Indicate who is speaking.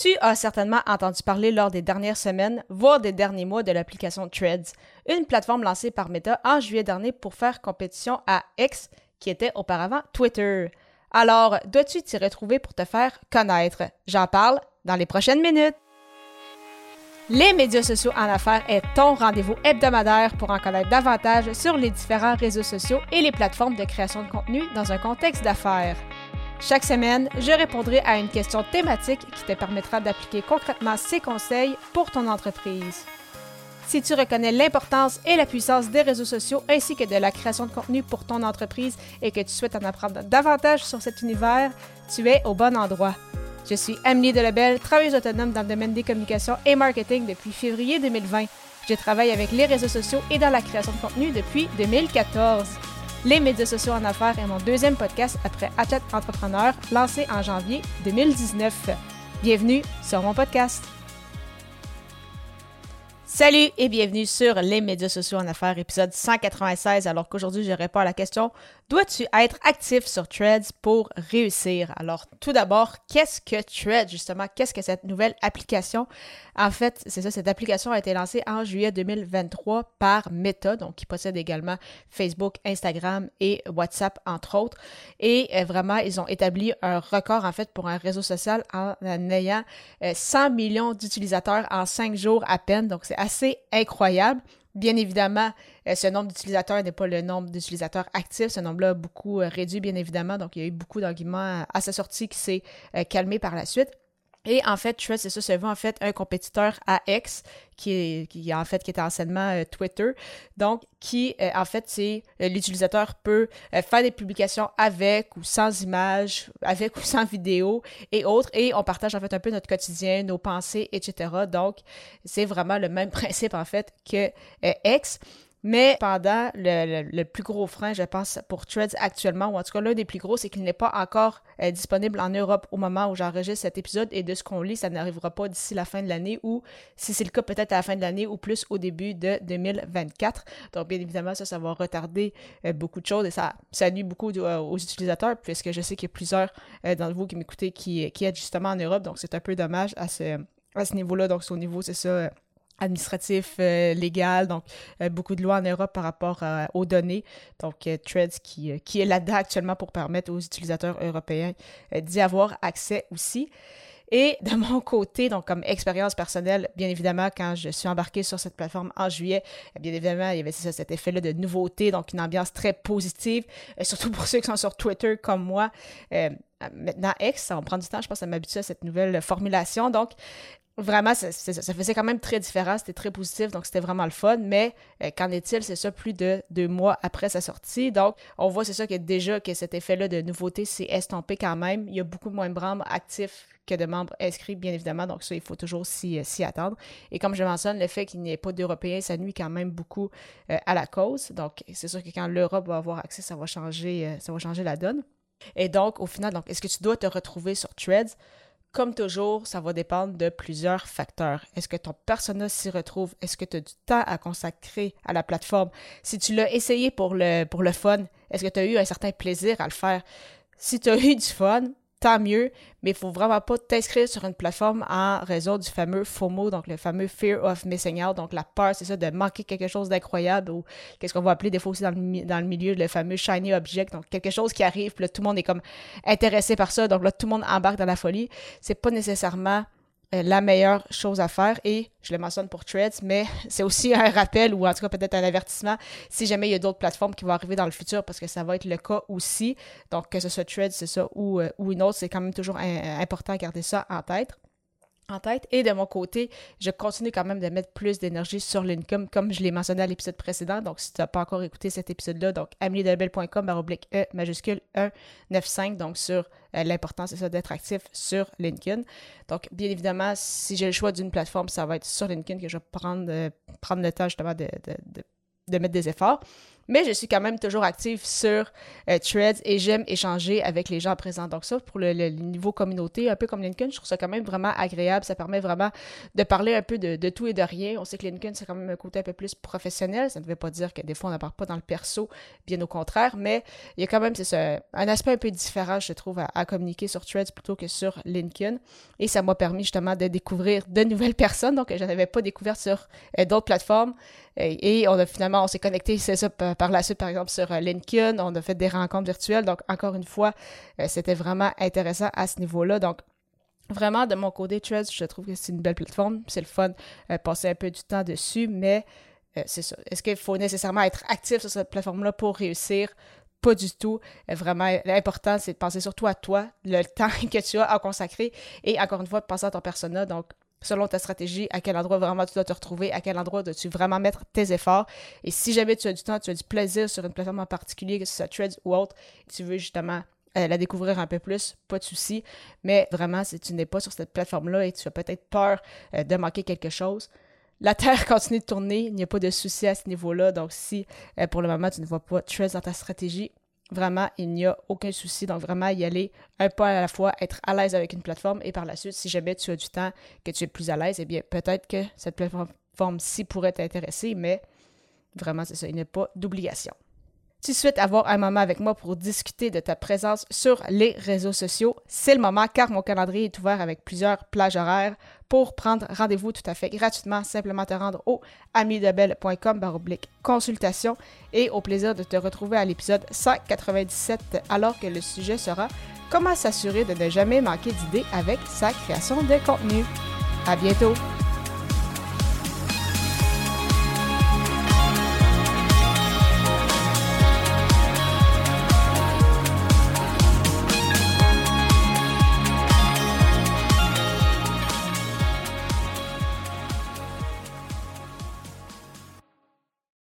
Speaker 1: Tu as certainement entendu parler lors des dernières semaines, voire des derniers mois de l'application Threads, une plateforme lancée par Meta en juillet dernier pour faire compétition à X, qui était auparavant Twitter. Alors, dois-tu t'y retrouver pour te faire connaître? J'en parle dans les prochaines minutes. Les médias sociaux en affaires est ton rendez-vous hebdomadaire pour en connaître davantage sur les différents réseaux sociaux et les plateformes de création de contenu dans un contexte d'affaires. Chaque semaine, je répondrai à une question thématique qui te permettra d'appliquer concrètement ces conseils pour ton entreprise. Si tu reconnais l'importance et la puissance des réseaux sociaux ainsi que de la création de contenu pour ton entreprise et que tu souhaites en apprendre davantage sur cet univers, tu es au bon endroit. Je suis Amélie Delebel, travailleuse autonome dans le domaine des communications et marketing depuis février 2020. Je travaille avec les réseaux sociaux et dans la création de contenu depuis 2014. Les médias sociaux en affaires est mon deuxième podcast après Athlète Entrepreneur, lancé en janvier 2019. Bienvenue sur mon podcast. Salut et bienvenue sur les médias sociaux en affaires, épisode 196, alors qu'aujourd'hui je réponds à la question Dois-tu être actif sur Threads pour réussir? Alors, tout d'abord, qu'est-ce que Threads, justement? Qu'est-ce que cette nouvelle application? En fait, c'est ça, cette application a été lancée en juillet 2023 par Meta, donc qui possède également Facebook, Instagram et WhatsApp, entre autres. Et euh, vraiment, ils ont établi un record, en fait, pour un réseau social en, ayant 100 euh, millions d'utilisateurs en 5 jours à peine. Donc, c'est assez incroyable. Bien évidemment, euh, ce nombre d'utilisateurs n'est pas le nombre d'utilisateurs actifs. Ce nombre-là a beaucoup euh, réduit, bien évidemment. Donc, il y a eu beaucoup d'arguments à sa sortie qui s'est euh, calmé par la suite. Et en fait, Threads, c'est ça, c'est en fait un compétiteur à X, qui est, en fait, qui est anciennement Twitter. Donc, qui, en fait, c'est l'utilisateur peut faire des publications avec ou sans images, avec ou sans vidéo et autres. Et on partage, en fait, un peu notre quotidien, nos pensées, etc. Donc, c'est vraiment le même principe, en fait, que X. Mais pendant le, plus gros frein, je pense, pour Threads actuellement, ou en tout cas l'un des plus gros, c'est qu'il n'est pas encore euh, disponible en Europe au moment où j'enregistre cet épisode. Et de ce qu'on lit, ça n'arrivera pas d'ici la fin de l'année ou, si c'est le cas, peut-être à la fin de l'année ou plus au début de 2024. Donc, bien évidemment, ça, ça va retarder euh, beaucoup de choses et ça, nuit beaucoup euh, aux utilisateurs, puisque je sais qu'il y a plusieurs d'entre vous qui m'écoutez qui, qui êtes justement en Europe. Donc, c'est un peu dommage à ce, niveau-là. Donc, c'est au niveau, c'est ça administratif, euh, légal, donc euh, beaucoup de lois en Europe par rapport euh, aux données. Donc, Threads qui, qui est là-dedans actuellement pour permettre aux utilisateurs européens d'y avoir accès aussi. Et de mon côté, donc comme expérience personnelle, bien évidemment, quand je suis embarquée sur cette plateforme en juillet, bien évidemment, il y avait cet effet-là de nouveauté, donc une ambiance très positive, surtout pour ceux qui sont sur Twitter comme moi. maintenant, X, ça va prendre du temps, je pense, à m'habituer à cette nouvelle formulation. Donc, vraiment, ça, faisait quand même très différent, c'était très positif, donc c'était vraiment le fun. Mais euh, qu'en est-il, c'est ça, plus de deux mois après sa sortie. Donc, on voit, c'est ça, que déjà que cet effet-là de nouveauté s'est estompé quand même. Il y a beaucoup moins de membres actifs que de membres inscrits, bien évidemment. Donc, ça, il faut toujours s'y, euh, attendre. Et comme je mentionne, le fait qu'il n'y ait pas d'Européens, ça nuit quand même beaucoup euh, à la cause. Donc, c'est sûr que quand l'Europe va avoir accès, ça va changer, ça va changer la donne. Et donc, au final, est-ce que tu dois te retrouver sur Threads? Comme toujours, ça va dépendre de plusieurs facteurs. Est-ce que ton persona s'y retrouve? Est-ce que tu as du temps à consacrer à la plateforme? Si tu l'as essayé pour le, pour le fun, est-ce que tu as eu un certain plaisir à le faire? Si tu as eu du fun, tant mieux, mais il faut vraiment pas t'inscrire sur une plateforme en raison du fameux FOMO, donc le fameux Fear of Missing Out, donc la peur, c'est ça, de manquer quelque chose d'incroyable ou qu'est-ce qu'on va appeler des fois aussi dans le, milieu le fameux Shiny Object, donc quelque chose qui arrive, puis là, tout le monde est comme intéressé par ça, donc là, tout le monde embarque dans la folie. C'est pas nécessairement la meilleure chose à faire et je le mentionne pour Threads, mais c'est aussi un rappel ou en tout cas peut-être un avertissement si jamais il y a d'autres plateformes qui vont arriver dans le futur parce que ça va être le cas aussi. Donc que ce soit Threads, c'est ça, ou, euh, ou une autre, c'est quand même toujours important à garder ça en tête en tête. Et de mon côté, je continue quand même de mettre plus d'énergie sur l'income, comme je l'ai mentionné à l'épisode précédent. Donc, si tu n'as pas encore écouté cet épisode-là, donc ameliedelbel.com baroblique E majuscule 195, donc sur euh, l'importance, d'être actif sur LinkedIn. Donc, bien évidemment, si j'ai le choix d'une plateforme, ça va être sur LinkedIn que je vais prendre, euh, prendre le temps justement de, de, de, mettre des efforts. Mais je suis quand même toujours active sur euh, Threads et j'aime échanger avec les gens présents. Donc ça, pour le, niveau communauté, un peu comme LinkedIn, je trouve ça quand même vraiment agréable. Ça permet vraiment de parler un peu de, tout et de rien. On sait que LinkedIn, c'est quand même un côté un peu plus professionnel. Ça ne veut pas dire que des fois, on n'en pas dans le perso, bien au contraire, mais il y a quand même un aspect un peu différent, je trouve, à, communiquer sur Threads plutôt que sur LinkedIn. Et ça m'a permis justement de découvrir de nouvelles personnes, donc je n'avais pas découvert sur euh, d'autres plateformes. Et, on a finalement, on s'est connecté, c'est ça, par la suite, par exemple, sur euh, LinkedIn, on a fait des rencontres virtuelles. Donc, encore une fois, euh, c'était vraiment intéressant à ce niveau-là. Donc, vraiment, de mon côté, Threads, je trouve que c'est une belle plateforme. C'est le fun, euh, passer un peu du temps dessus, mais c'est ça. Est-ce qu'il faut nécessairement être actif sur cette plateforme-là pour réussir? Pas du tout. Vraiment, l'important, c'est de penser surtout à toi, le temps que tu as à consacrer et encore une fois, de penser à ton persona. Donc, selon ta stratégie, à quel endroit vraiment tu dois te retrouver, à quel endroit dois-tu vraiment mettre tes efforts. Et si jamais tu as du temps, tu as du plaisir sur une plateforme en particulier, que ce soit Threads ou autre, tu veux justement euh, la découvrir un peu plus, pas de souci. Mais vraiment, si tu n'es pas sur cette plateforme-là et tu as peut-être peur euh, de manquer quelque chose, la Terre continue de tourner, il n'y a pas de souci à ce niveau-là. Donc, si euh, pour le moment tu ne vois pas Threads dans ta stratégie, Vraiment, il n'y a aucun souci. Donc, vraiment, y aller un pas à la fois, être à l'aise avec une plateforme et par la suite, si jamais tu as du temps, que tu es plus à l'aise, eh bien, peut-être que cette plateforme-ci pourrait t'intéresser, mais vraiment, c'est ça, il n'y a pas d'obligation. Tu souhaites avoir un moment avec moi pour discuter de ta présence sur les réseaux sociaux, c'est le moment car mon calendrier est ouvert avec plusieurs plages horaires pour prendre rendez-vous tout à fait gratuitement. Simplement te rendre au baroblique consultation et au plaisir de te retrouver à l'épisode 197 alors que le sujet sera comment s'assurer de ne jamais manquer d'idées avec sa création de contenu. À bientôt!